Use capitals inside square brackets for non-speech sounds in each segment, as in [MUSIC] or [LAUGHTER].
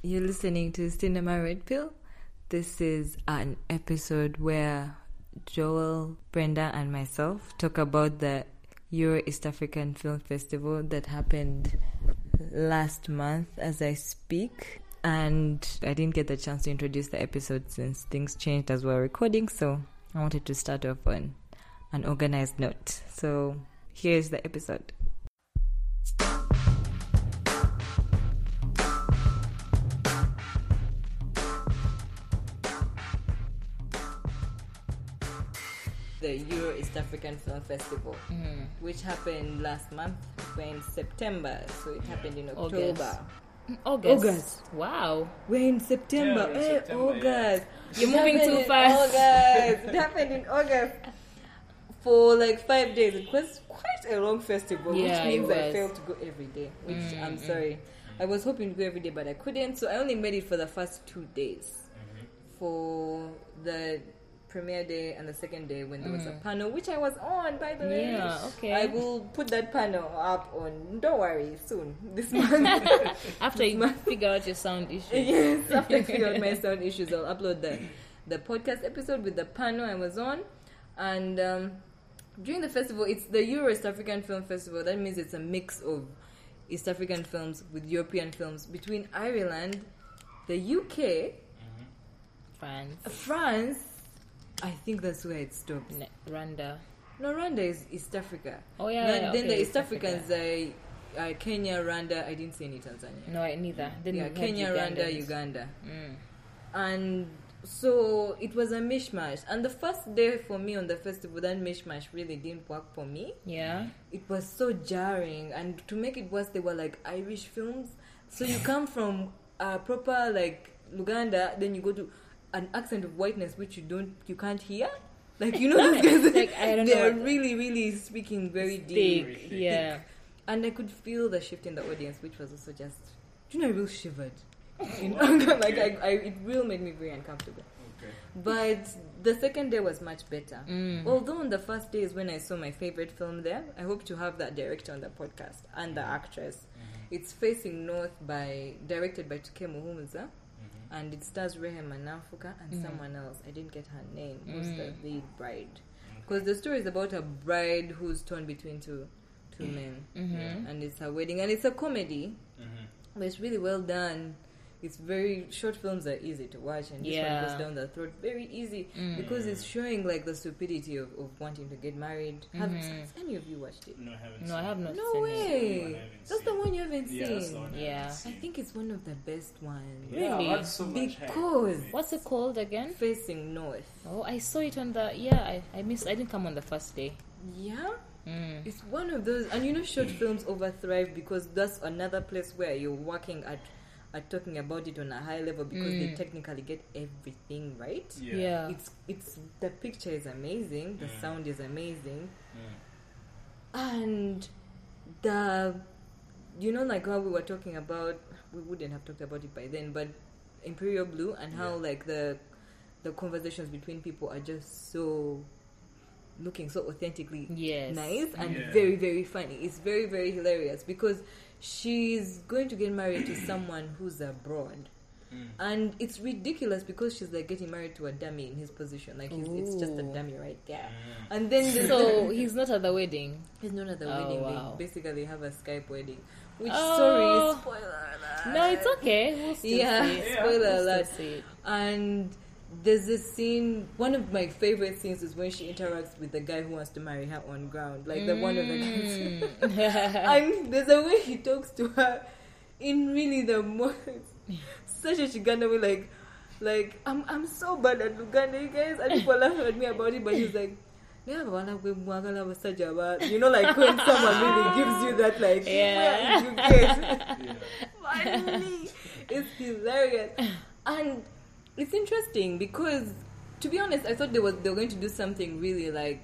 You're listening to Cinema Red Pill. This is an episode where Joel, Brenda, and myself talk about the Euro East African Film Festival that happened last month as I speak. And I didn't get the chance to introduce the episode since things changed as we're recording, so I wanted to start off on an organized note. So here's the episode. East African Film Festival, Mm-hmm. which happened last month. We're in September, so it happened in October. August. August. Wow. We're in September. Yeah, we're in Eh, September, August. You're moving too fast. August. it [LAUGHS] happened in August for like five days. It was quite a long festival, Yeah, which means I failed to go every day. Which Mm, I'm sorry. I was hoping to go every day, but I couldn't. So I only made it for the first two days. For the premiere day and the second day when there was a panel, which I was on, by the way. Mm. Yeah, okay. I will put that panel up on. Don't worry, soon this [LAUGHS] month. [LAUGHS] [LAUGHS] After you figure out your sound issue. yes, after I figure out my sound issues, I'll upload the the podcast episode with the panel I was on, and um, during the festival, it's the Euro East African Film Festival. That means it's a mix of East African films with European films between Ireland, the UK, France. France. I think that's where it stopped. Ne- Rwanda. No, Rwanda is East Africa. Oh, yeah, Then, yeah, then okay, the East East Africans are uh, Kenya, Rwanda. I didn't see any Tanzania. No, I neither. Then yeah, Kenya, Rwanda, Uganda. Mm. and so it was a mishmash and the first day for me on the festival that mishmash really didn't work for me Yeah. it was so jarring and to make it worse they were like irish films so you [LAUGHS] come from a proper like luganda then you go to an accent of whiteness which you don't you can't hear [LAUGHS] like you know those guys Like, I don't they're know. really really speaking very deep Thick. Yeah. and I could feel the shift in the audience, which was also just, do you know, I really shivered. [LAUGHS] In anger, [LAUGHS] like I, I, it really made me very uncomfortable. Okay. But the second day was much better. Mm. Although on the first day is when I saw my favorite film there, I hope to have that director on the podcast and the actress. It's Facing North by directed by Tuke Muhumuza, and it stars Rehema Nanfuka and mm. someone else. I didn't get her name. Who's the mm. lead bride? Because the story is about a bride who's torn between two two mm. men, Mm-hmm. and it's her wedding, and it's a comedy, mm-hmm. but it's really well done. It's very short films are easy to watch, and this Yeah. one goes down the throat very easy because it's showing like the stupidity of, of wanting to get married. Have has any of you watched it? No, I haven't. No, I have not No seen way. haven't That's the one you haven't Yeah, that's the seen. one I Yeah. haven't I think it's one of the best ones. Yeah, Really? I so much. Because What's it called again? facing north. Oh, I saw it on the. Yeah, I, I missed. I didn't come on the first day. Yeah. Mm. It's one of those, and you know, short films over thrive because that's another place where you're working at, at talking about it on a high level because they technically get everything right. Yeah. Yeah. It's it's the picture is amazing, the Mm. sound is amazing, Mm. and the, you know, like how we were talking about, we wouldn't have talked about it by then, but Imperial Blue and how Yeah. like the, the conversations between people are just so, looking so authentically Yes. nice and Yeah. very very funny it's very very hilarious because she's going to get married to [COUGHS] someone who's abroad Mm. and it's ridiculous because she's like getting married to a dummy in his position like he's, it's just a dummy right there Mm. and then So [LAUGHS] [LAUGHS] he's not at the wedding. he's not at the Oh, wedding wow. they basically have a skype wedding which Oh. sorry spoiler alert No, it's okay. We'll still yeah, see. Yeah. [LAUGHS] spoiler We'll still alert see it. and there's this scene one of my favorite scenes is when she interacts with the guy who wants to marry her on ground like the one of the guys Mm. [LAUGHS] and there's a way he talks to her in really the most such a Chiganda way like like I'm I'm so bad at Luganda you guys and people laugh at me about it but he's like yeah, bana kwe mwagala basajja ba-" you know like when someone really gives you that like Yeah. where you get Yeah. finally it's hilarious and it's interesting because to be honest i thought they were they were going to do something really like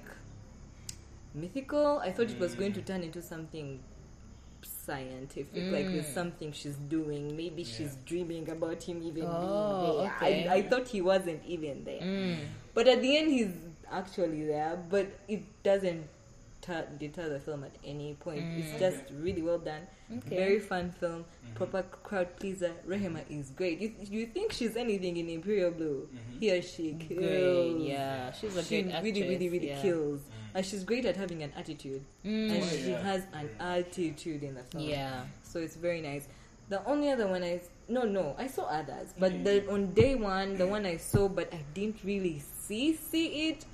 mythical. I thought it was going to turn into something scientific like there's something she's doing. Maybe she's dreaming about him even Oh, being there okay. I, I thought he wasn't even there. Mm. but at the end he's actually there but it doesn't deter, deter the film at any point. It's mm. just really well done. Okay. Very fun film. Mm-hmm. Proper crowd pleaser. Rehema is great. You, you think she's anything in Imperial Blue? Mm-hmm. Here she kills. Great, yeah. She's a she great really, really, actress, really yeah. kills. Mm. And she's great at having an attitude. Mm. And Mm, she yeah. has an attitude in the film. yeah. So it's very nice. The only other one I no no I saw others, but the on day one the one I saw but I didn't really see see it.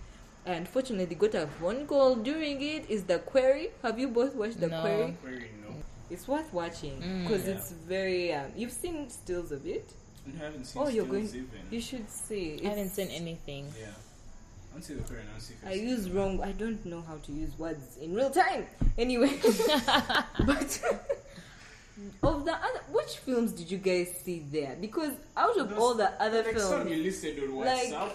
And fortunately, got a phone call during it. Is the query? Have you both watched the No. query? Query, no. It's worth watching Mm. because Yeah. it's very. Um, you've seen stills of it. I haven't seen Oh, you're going. even. You should see. I haven't seen anything. Yeah. I don't see the query, I don't see I use wrong. I don't know how to use words in real time. Anyway, [LAUGHS] but [LAUGHS] of the other, which films did you guys see there? Because out of all the other like some films, you listed on like- WhatsApp,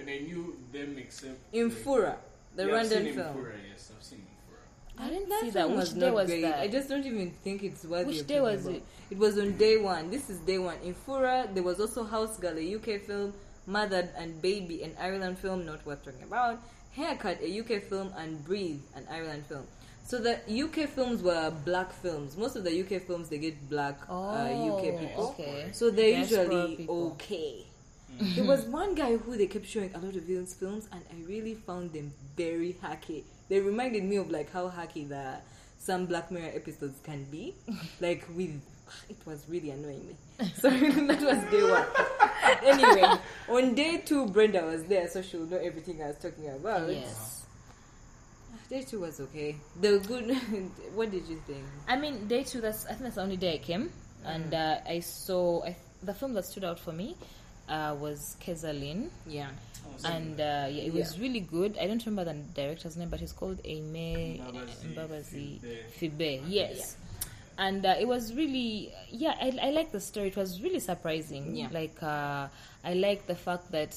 and I knew them except in the- Fura, the yeah, I've seen film, Imfura, yes, I've seen Imfura. I didn't that see film that. Which was day was great. that? I just don't even think it's worthy. Which day was about. it? It was on day one. This is day one. Imfura, there was also House Girl, a UK film, Mother and Baby, an Ireland film, not worth talking about. Haircut, a UK film, and Breathe, an Ireland film. So the UK films were black films. Most of the UK films they get black uh, Oh, UK people. okay. So they're Diaspora usually people. okay. There was mm-hmm. one guy who they kept showing a lot of villains films, and I really found them very hacky. They reminded me of like how hacky the some Black Mirror episodes can be. [LAUGHS] like with, [SIGHS] it was really annoying me. [LAUGHS] [LAUGHS] So that was day one. anyway, on day two, Brenda was there, so she'll know everything I was talking about. Yes. Ah, day two was okay. The good. what did you think? I mean, day two. That's I think that's the only day I came, mm. and uh, I saw I, the film that stood out for me uh, was Kezalin, Yeah. and uh, yeah, it was really good. I don't remember the director's name, but he's called Aime Mbabazi Mbabazi Fibe. Fibe. Yes. And uh, it was really, yeah, I, I like the story. It was really surprising. Yeah. Like, uh, I like the fact that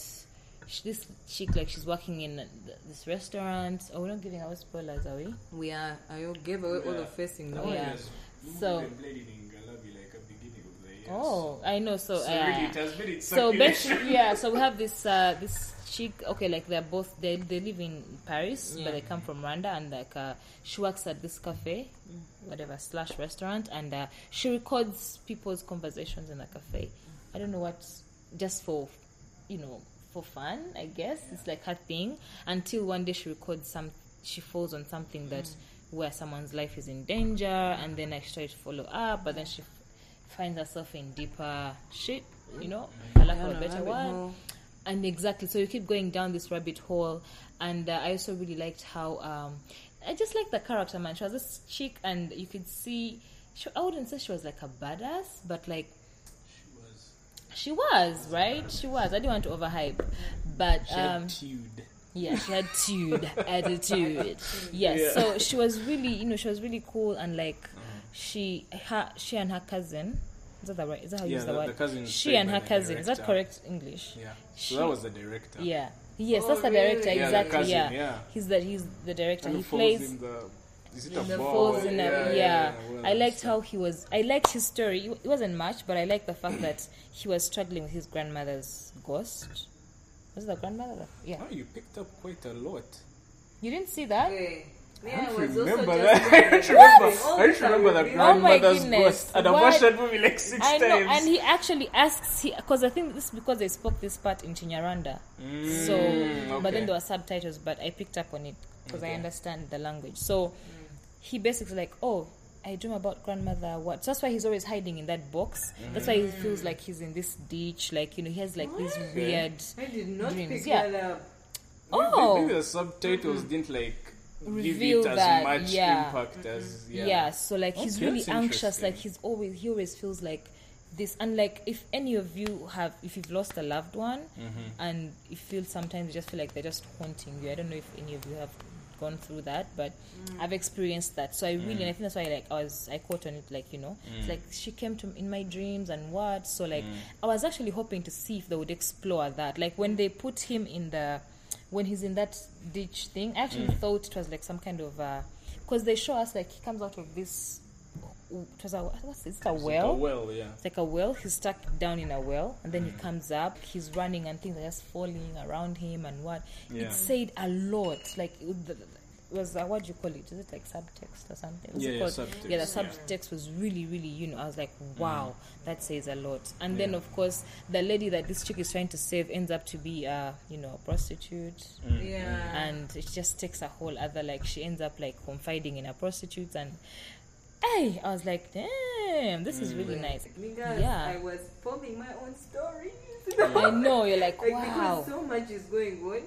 sh this chick, like, she's working in th- this restaurant. Oh, we're not giving our spoilers, are we? We are. I gave away all the facing. That now. yeah. has So- moved and played it in Galabi like a beginning of the year. Oh, I know. So, so uh, really it has been its so basically, [LAUGHS] yeah. So we have this uh, this chick. Okay, like they're both they they live in Paris, Yeah. but they come from Rwanda, and like uh, she works at this cafe, whatever slash restaurant, and uh, she records people's conversations in the cafe. I don't know what, just for, you know, for fun. I guess it's like her thing. Until one day she records some, she falls on something that where someone's life is in danger, and then I try to follow up, but then she finds herself in deeper shit. You know, for lack of a better rabbit word. And exactly, so you keep going down this rabbit hole, and uh, I also really liked how um, I just like the character man. She was this chick, and you could see. She, I wouldn't say she was like a badass, but like She was she was right. She was. I didn't want to overhype, but she um, had yeah, she had tude, [LAUGHS] attitude. Yes, Yeah. so she was really, you know, she was really cool, and like she, her, she and her cousin. Is that the right? Is that how you Yeah, use the, the- word? the cousin she and her the cousin. Is that correct English? Yeah. She- So that was the director. Yeah. Yes, Oh, that's the oh, really? director. Yeah, the exactly. cousin, yeah. yeah. He's the he's the director. And he plays. in the is it in a ball? falls in a yeah. well, I liked so- how he was. I liked his story. It wasn't much, but I liked the fact that he was struggling with his grandmother's ghost. Was it the grandmother? Yeah. Oh, you picked up quite a lot. You didn't see that? Okay. I Yeah, I don't was also remember just that. [LAUGHS] I don't remember. All I these remember the revealed. Oh grandmother's goodness. ghost. And I've What? watched that movie like six I know, times. and he actually asks because I think this is because they spoke this part in Chinyarwanda. so, Mm, but then there were subtitles, but I picked up on it because I understand the language. So, he basically like, oh, I dream about grandmother. What? So that's why he's always hiding in that box. That's why he feels like he's in this ditch. Like you know, he has like these weird. I did not Dreams, pick yeah. that up. Oh, Maybe the subtitles didn't like Reveal give it as that, much yeah. impact as mm-hmm. yeah. yeah. so like he's really anxious like he's always he always feels like this and like if any of you have if you've lost a loved one Mm-hmm. and you feel sometimes you just feel like they're just haunting you. I don't know if any of you have gone through that but mm. i've experienced that. So i really mm. and i think that's why like i was i caught on it like you know. It's like she came to in my dreams and what so like i was actually hoping to see if they would explore that. Like when they put him in the when he's in that ditch thing, I actually mm. thought it was like some kind of uh, because they show us like he comes out of this. It was a what's this? It's a It's like well. a well, yeah. It's like a well. He's stuck down in a well, and then he mm. comes up. He's running, and things are just falling around him, and what Yeah. it said a lot. Like was uh, what do you call it? Is it like subtext or something? What's Yeah, yeah, subtext, Yeah, the yeah. subtext was really, really, you know, I was like, wow, that says a lot. And then of course, the lady that this chick is trying to save ends up to be, uh, you know, a prostitute. Yeah. and it just takes a whole other like she ends up like confiding in a prostitute and hey i was like damn this is really nice Because Yeah. I was forming my own stories. i know you're like [LAUGHS] like wow because so much is going on.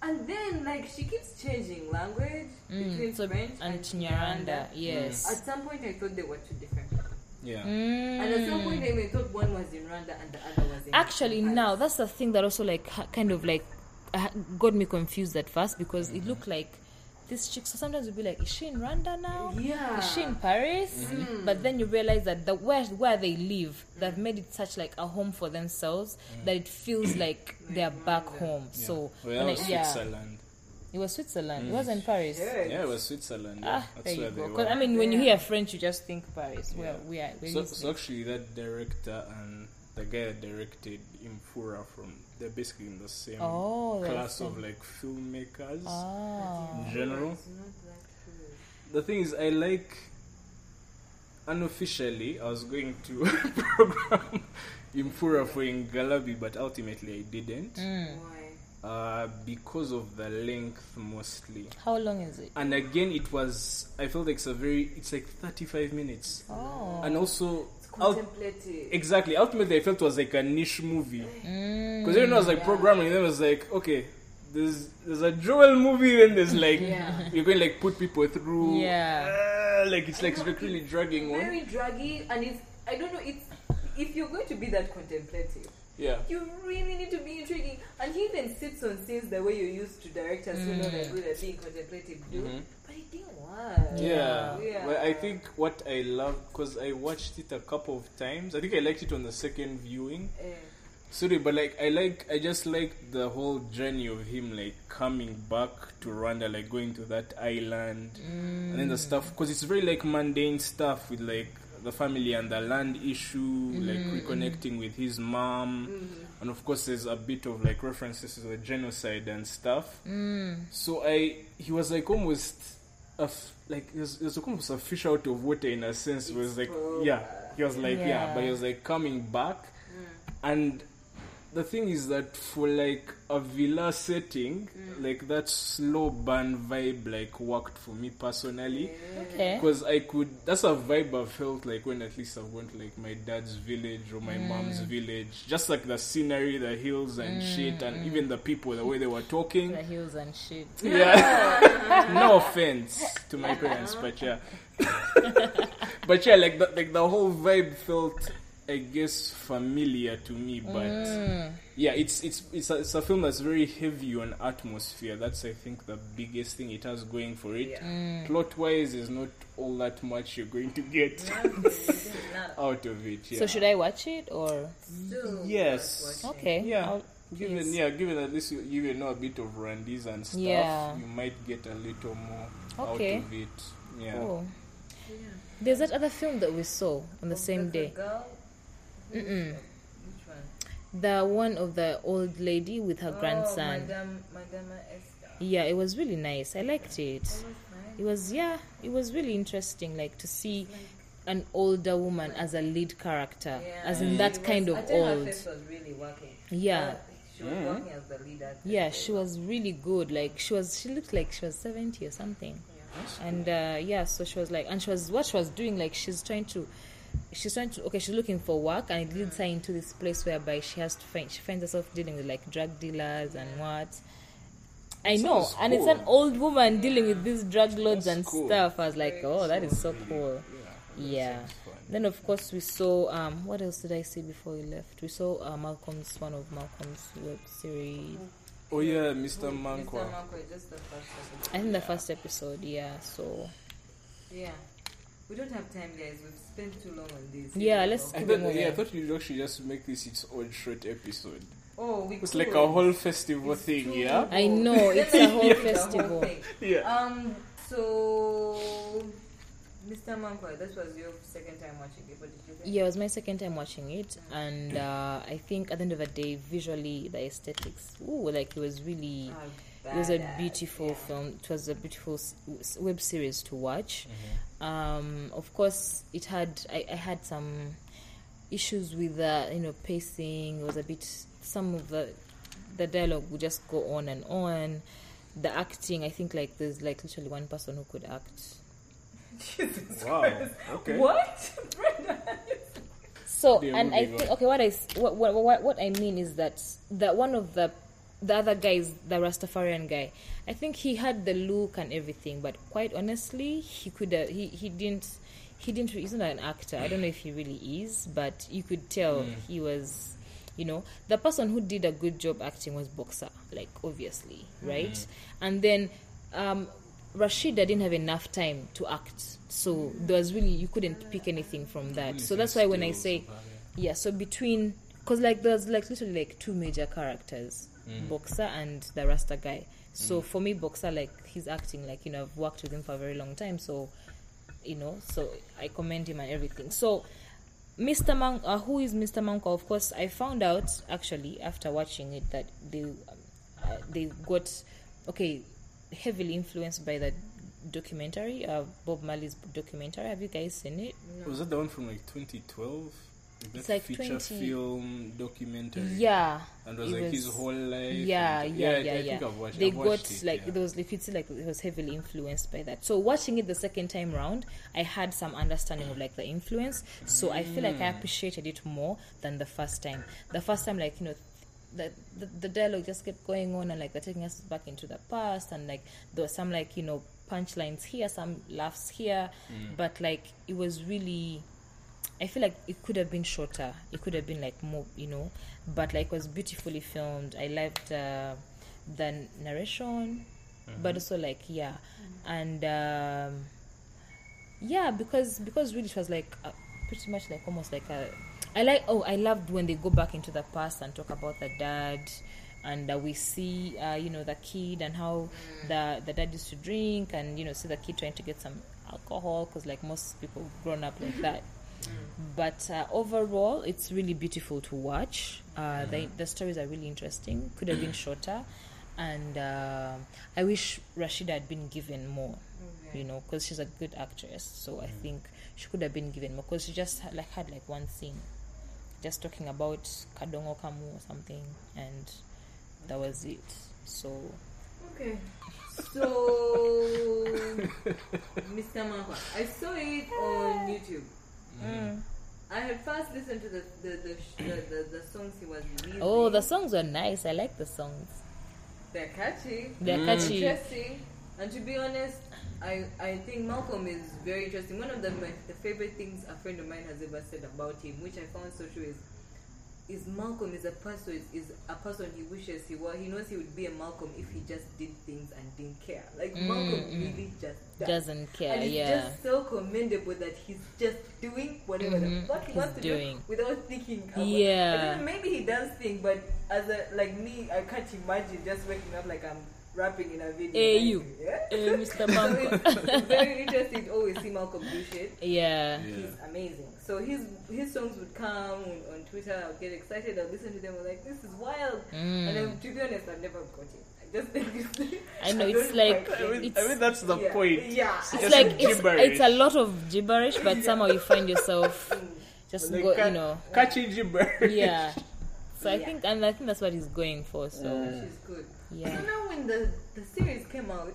And then like she keeps changing language between Mm, so, French and and Chinyaranda, yes At some point I thought they were two different people. Yeah. Mm. And at some point I even thought one was in Rwanda and the other was in actually Paris. now that's the thing that also like kind of like uh, got me confused at first because it looked like this chick so sometimes you'd be like is she in rwanda now Yeah. is she in paris mm. but then you realize that the where where they live they've made it such like a home for themselves mm. that it feels like they're back home so Well, when that I- was yeah Switzerland. it was switzerland it mm. wasn't paris Yeah, it was Switzerland. Yeah. Ah, That's there you where go. they 'Cause, were. I mean, when you hear French, you just think Paris. Well, we are. So, so actually, that director and the guy that directed Imfura from they're basically in the same Oh, class same. of like filmmakers Ah. in general. It's not that good. The thing is, I like unofficially. I was going to [LAUGHS] program Imfura for Ingalabi, but ultimately I didn't Mm. Why? uh, because of the length mostly. How long is it? And again, it was. I felt like it's a very. It's like thirty-five minutes, Oh. and also. It's ult- contemplative. Exactly. Ultimately, I felt it was like a niche movie because Mm. because everyone was like programming, and then it was like, okay, there's there's a Joel movie, then there's like Yeah. you're going to like put people through. Yeah. uh, like it's like it's really dragging on. very draggy and it's I don't know it's if you're going to be that contemplative Yeah. you really need to be intriguing and he even sits on scenes the way you used to directors who know they're good at being contemplative do Mhm. Yeah. Yeah. Well, I think what I love because I watched it a couple of times. I think I liked it on the second viewing. Eh, Sorry, but like I like I just like the whole journey of him like coming back to Rwanda, like going to that island, and then the mm. stuff because it's very like mundane stuff with like the family and the land issue, like mm. reconnecting with his mom, mm. and of course there's a bit of like references to the genocide and stuff. So I he was like almost a f- like it was, it was almost a fish out of water in a sense. It was like yeah, he was like yeah, Yeah. but he was like coming back, mm. and the thing is that for like a villa setting, mm. like that slow burn vibe like worked for me personally. Okay. Because I could, that's a vibe I felt like when at least I went to like my dad's village or my mm. mom's village. Just like the scenery, the hills and mm. shit, and even the people, the way they were talking. The hills and shit. [LAUGHS] Yeah. [LAUGHS] no offense to my parents, but yeah. [LAUGHS] but yeah, like the, like the whole vibe felt, I guess, familiar to me. But mm. yeah, it's it's it's a, it's a film that's very heavy on atmosphere. That's I think the biggest thing it has going for it. Plot wise, is not all that much you're going to get [LAUGHS] out of it. Yeah. So should I watch it or? still Yes. Okay. Yeah. I'll- Given Yes. yeah, given at least you, you know a bit of Randy's and stuff, Yeah. you might get a little more Okay. out of it. Yeah. Oh. There's that other film that we saw on the same Of day. girl? Mm-mm. Which one? The one of the old lady with her Oh, grandson. Madame, Madame Esther. Yeah, it was really nice. I liked it. That was nice. It was yeah, it was really interesting like to see an older woman as a lead character, Yeah. as in that was- kind of I think her old. face was really working. Yeah. She was working as the leader. Yeah, she was really good. Like she was, she looked like she was seventy or something. And uh, yeah, so she was like, and she was what she was doing. Like she's trying to, she's trying to. Okay, she's looking for work, and it leads her into this place whereby she has to find. She finds herself dealing with like drug dealers and what. I know, Sounds and it's an old woman dealing with these drug lords That's and cool. stuff. I was like, oh, that is so cool. Yeah. Yeah. Then of course we saw um what else did I see before we left? We saw uh, Malcolm's one of Malcolm's web series. Oh yeah, Mr. Mr. Mankwa. Manko, just the first episode. I think the first episode, yeah. So Yeah. We don't have time, guys. We've spent too long on this. Yeah, let's I keep thought, yeah, I thought you'd actually just make this its own short episode. Oh, we It's could. like a whole festival It's thing, too yeah? I know it's a whole the whole festival. thing. Yeah. Um. So, Mr. Manko, this was your second time watching it. What did you think? Yeah, it was my second time watching it, and uh, I think at the end of the day, visually the aesthetics, ooh, like it was really, Ah, it was a beautiful film. It was a beautiful s- s- web series to watch. Um, of course, it had I, I had some issues with the you know pacing. It was a bit some of the the dialogue would just go on and on. The acting, I think, like there's like literally one person who could act. [LAUGHS] Wow. Okay. What? [LAUGHS] So and I think okay, what I s- what, what what what I mean is that that one of the the other guy is the Rastafarian guy, I think he had the look and everything, but quite honestly, he could he he didn't he didn't he's not an actor. I don't know if he really is, but you could tell he was. You know, the person who did a good job acting was Boxer, like obviously, right? And then um, Rashida didn't have enough time to act, so there was really you couldn't pick anything from that. So that's why when I say, yeah, so between because like there's like literally like two major characters, Boxer and the Rasta guy. So for me, Boxer like he's acting like you know I've worked with him for a very long time, so you know so I commend him and everything. So Mr. Monk, uh, who is Mr. Manko? Of course, I found out actually after watching it that they um, uh, they got okay heavily influenced by that documentary, uh, Bob Marley's documentary. Have you guys seen it? Was that the one from like 2012? Like It's like feature 20 film documentary. Yeah, And it was it like his whole life. yeah, and- yeah, I- yeah, I yeah. think I've watched, they I've got watched it, like yeah. there was see like it was heavily influenced by that. So watching it the second time round, I had some understanding of like the influence. So I feel like I Mm. appreciated it more than the first time. The first time, like you know. The, the, the dialogue just kept going on and like they're taking us back into the past and like there was some like you know punchlines here some laughs here Mm. but like it was really I feel like it could have been shorter. It could have been like more, you know, but like it was beautifully filmed. I liked uh, the narration, but also like yeah, and um, yeah, because because really it was like uh, pretty much like almost like a. I like oh I loved when they go back into the past and talk about the dad. And uh, we see, uh, you know, the kid and how the the dad used to drink, and you know, see the kid trying to get some alcohol because, like most people grown up like that but uh, overall it's really beautiful to watch. Uh, the, the stories are really interesting. Could have been shorter. And uh, i wish rashida had been given more you know because she's a good actress. So i think she could have been given more because she just had, like had like one scene. Just talking about kadongo kamu or something and that was it. So Okay. So, [LAUGHS] Mr. Manko, I saw it on YouTube. Mm. I had first listened to the the, the, the, the, the songs he was releasing. oh the songs were nice i like the songs They're catchy. they're catchy Interesting. And to be honest, I, I think Malcolm is very interesting. One of the, my, the favorite things a friend of mine has ever said about him, which I found so true, is is Malcolm is a person is, is a person he wishes he was. He knows he would be a Malcolm if he just did things and didn't care. Like Malcolm really just does. doesn't care And it's yeah just so commendable that he's just doing whatever the Mhm, fuck he he's wants to doing. do without thinking. About Yeah. Maybe he does think, but as a like me, I can't imagine just waking up like I'm rapping in a video. Hey, you. Yeah? Eh, Mr. [LAUGHS] so it's, it's very interesting to always see Malcolm do shit. [LAUGHS] yeah Yeah. He's amazing. So his his songs would come on, on Twitter. I'd get excited. I'd listen to them. I'm like, this is wild. And then, to be honest, I've never got it. I just think it's. [LAUGHS] I know, don't it's like- quite I mean, it. I mean that's the Yeah. point. Yeah. It's it's like it's, it's a lot of gibberish but somehow you find yourself just Like go ca- you know catchy gibberish. yeah so i think and i think that's what he's going for so She's good. Yeah. So now when the the series came out,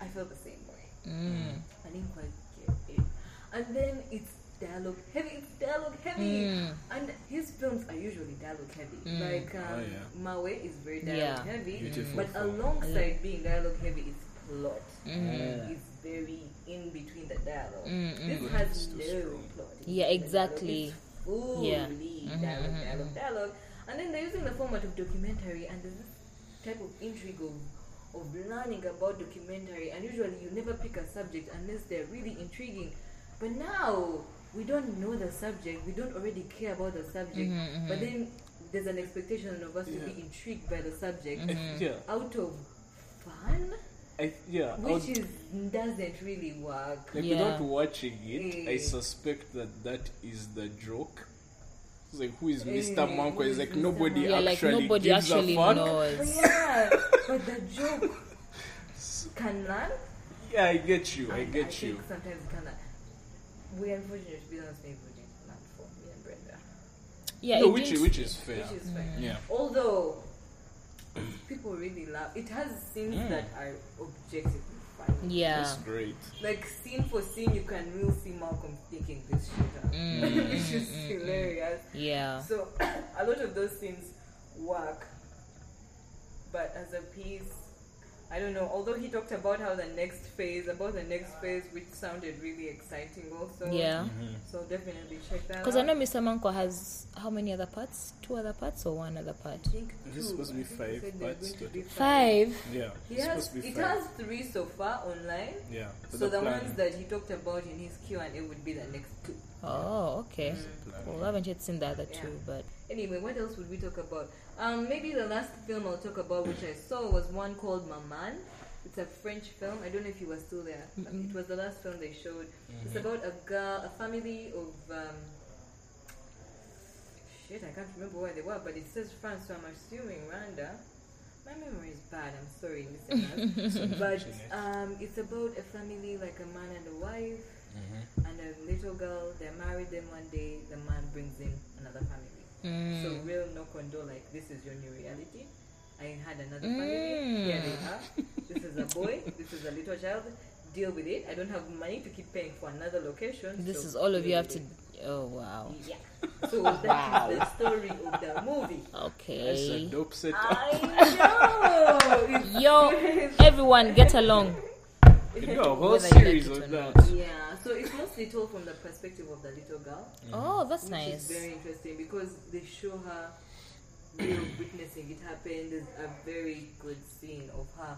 I felt the same way. mm, I didn't quite get it. And then it's dialogue heavy. It's dialogue heavy. Mm. And his films are usually dialogue heavy. Mm. Like um, Oh, yeah. Mawe is very dialogue Yeah. heavy. Beautiful But film. alongside being dialogue heavy, it's plot. Mm. It's very in between the dialogue. Mm, mm. This has It's too no strong. plot. Yeah, exactly. Fully Yeah. Mhm, dialogue, mhm, dialogue, dialogue. And then they're using the format of documentary, and there's this type of intrigue of, of learning about documentary. And usually, you never pick a subject unless they're really intriguing. But now we don't know the subject. We don't already care about the subject. Mhm, But then there's an expectation of us to be intrigued by the subject [LAUGHS] Yeah. out of fun, I, yeah. I which was- is doesn't really work. Like Yeah. without watching it, I suspect that that is the joke. It's like who is Mr. who Manko? It's like Mr. nobody yeah like actually nobody gives actually a fuck. But knows yeah, but the joke [LAUGHS] can land. Yeah, I get you. I and get think you. Sometimes it can land. We unfortunately be honest, maybe we didn't land for me and Brenda, Yeah, no, it which didn't- which is fair. which is fine. Yeah. Although people really love it has scenes Mm. that are objectively funny. yeah. That's great. Like scene for scene, you can really see Malcolm thinking this shit up, Mm, [LAUGHS] which is mm, mm, mm. hilarious. Yeah. So [COUGHS] a lot of those scenes work, but as a piece, I don't know. Although he talked about how the next phase, about the next phase, which sounded really exciting, also. Yeah. So definitely check that. Because I know Mr. Manko has how many other parts? Two other parts or one other part? I think Is this two. supposed to be five he said they're parts? to be Five. Yeah. He it's has, supposed to be it five. has three so far online. Yeah. So the plan- ones that he talked about in his Q and A would be the next two. Oh, okay. plan. Well, I haven't yet seen the other Yeah. two, but Anyway, what else would we talk about? Um, maybe the last film I'll talk about, which I saw, was one called Maman. It's a French film. I don't know if you were still there. It was the last film they showed. It's about a girl, a family of um, shit. I can't remember where they were, but it says France, so I'm assuming Rwanda. My memory is bad. I'm sorry, listeners. [LAUGHS] but um, it's about a family, like a man and a wife, Mm-hmm. and a little girl. They're married. Then one day, the man brings in another family. Mm. So real no condo, like this is your new reality. I had another mm. family. Here they are. This is a boy. This is a little child. Deal with it. I don't have money to keep paying for another location. this so is all of you have with to. Oh wow. Yeah. So that is the [LAUGHS] story of the movie. Okay. That's a Okay. dope setup. I know. It's Yo, everyone get along. [LAUGHS] You do a whole Whether you like series it of that. Yeah, so it's mostly told from the perspective of the little girl, Oh, that's which nice. is very interesting because they show her real witnessing it happen. There's a very good scene of her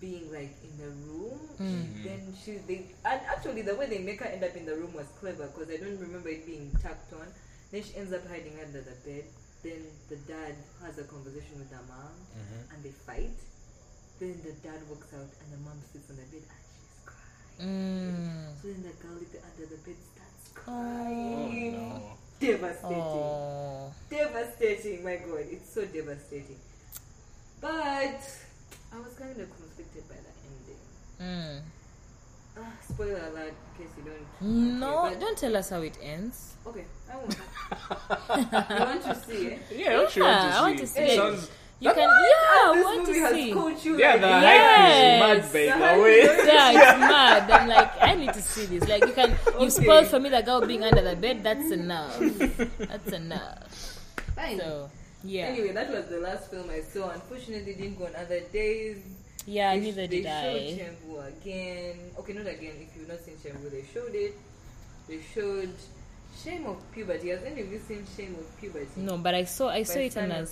being like in the room. Mm. Then she they and actually the way they make her end up in the room was clever because I don't remember it being tacked on. Then she ends up hiding under the bed. Then the dad has a conversation with the mom Mm-hmm. and they fight. Then the dad walks out and the mom sits on the bed and she's crying. Mm. So then the girl living under the bed starts Oh crying. no. Devastating. Oh. Devastating, my god. It's so devastating. But I was kind of conflicted by the ending. Mm. Ah, spoiler alert in case you don't. No, Okay, don't tell us how it ends. Okay, I won't. you want to see it? [LAUGHS] Yeah, what you want to see? I want to see It it. sounds, You can, ah, yeah, I this want movie to has see. coached you yeah, like the that. hype is mad, by The the way. [LAUGHS] Yeah, it's mad. I'm like, I need to see this. Like, you can, you Okay. spoiled for me the girl being under the bed. That's enough. That's [LAUGHS] enough. Fine. So, yeah, Anyway, that was the last film I saw. Unfortunately, didn't go on other days. yeah. They- Neither they did showed I. Chembu again. Okay, not again. If you've not seen Chembu, they showed it. They showed Shame of Puberty. Has any of you seen Shame of Puberty? No, but I saw, I saw By it Son and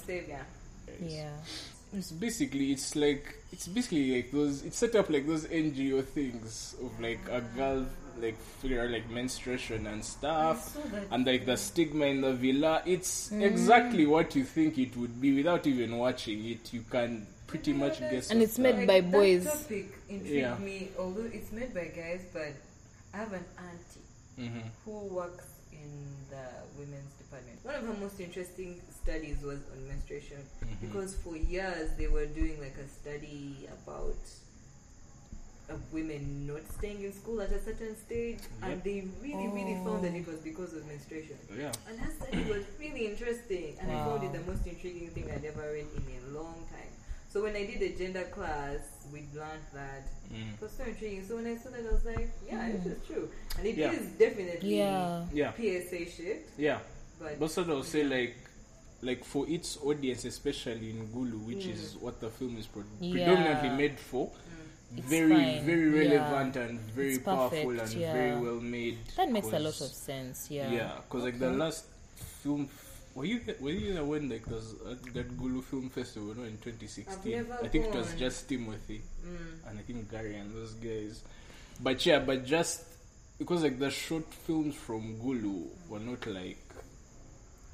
I of was, Savior. yeah. It's basically it's like it's basically like those it's set up like those NGO things of like a girl like figure out like menstruation and stuff I saw that. and like the stigma in the villa. It's exactly what you think it would be without even watching it. You can pretty much guess. And it's made the- by that boys. topic intrigued Yeah. me, although it's made by guys, but I have an auntie Mhm. who works in the women's department. One of her most interesting studies was on menstruation Mm-hmm. because for years they were doing like a study about uh, women not staying in school at a certain stage, and they really, really found Oh. that it was because of menstruation. Yeah. And that study was really interesting, and I found it the most intriguing thing I'd ever read in a long time. So when I did the gender class, we learned that Mm. it was so intriguing. So when I saw that, I was like, yeah, this is true, and it is Yeah. definitely Yeah. Yeah. PSA shit. Yeah. But But sort of say like like for its audience, especially in Gulu, which Mm. is what the film is pro- Yeah. predominantly made for, It's very fine. very Yeah. relevant and very It's powerful perfect, and yeah. very well made. That makes a lot of sense. Yeah. Yeah, because like the last film. Were you were you when like there's uh, that Gulu Film Festival no, in 2016? I've never I think it was just Timothy mm, and I think Gary and those guys. But yeah, but just because like the short films from Gulu were not like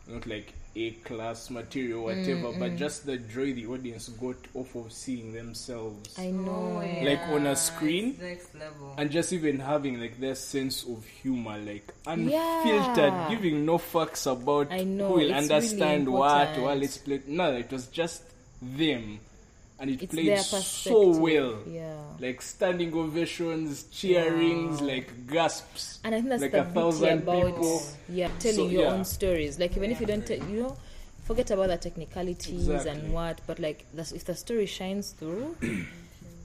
not like A class material, whatever, but just the joy the audience got off of seeing themselves. I know. oh, yeah, Like, on a screen? level. and just even having like their sense of humor, like unfiltered, Yeah. giving no fucks about I know, who will it's really understand what, important. well, it's played. No, it was just them and it It's played so well. Yeah. Like standing ovations, cheerings, Wow. like gasps. And I think that's like the a thousand about people. yeah telling So, your yeah. own stories. Like even if you don't, you know, forget about the technicalities Exactly. and what, but like if the story shines through, [CLEARS THROAT]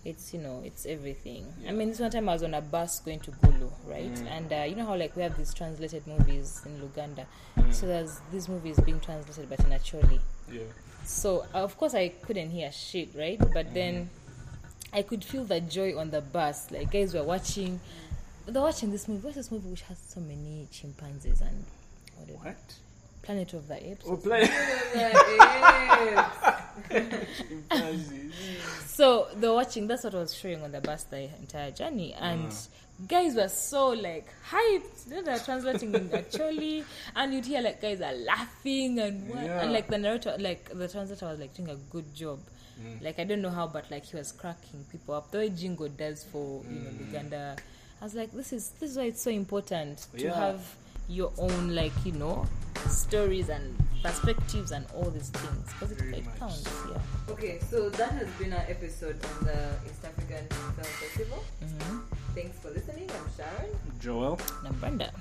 it's you know it's everything. I mean, this one time I was on a bus going to Gulu, right? Mm. And uh, you know how like we have these translated movies in Luganda, Mm. so there's these movies being translated but in Acholi. Yeah. So uh, of course I couldn't hear shit, right? But then I could feel the joy on the bus. Like guys were watching, they're watching this movie. What's this movie which has so many chimpanzees and whatever? What? Planet of the Apes. Oh, play. So they're watching. That's what I was showing on the bus the entire journey, and guys were so like hyped. They're translating [LAUGHS] in Acholi, and you'd hear like guys are laughing and what, Yeah. and like the narrator, like the translator was like doing a good job. Mm. Like I don't know how, but like he was cracking people up. The way Jingo does for you Mm. know Uganda, I was like, this is this is why it's so important to Yeah. have your own like you know stories and perspectives and all these things because it, Very it counts. Yeah. Okay, so that has been our episode on the East African Film Festival. Mm-hmm. Thanks for listening. I'm Sharon. Joel. Now, Brenda.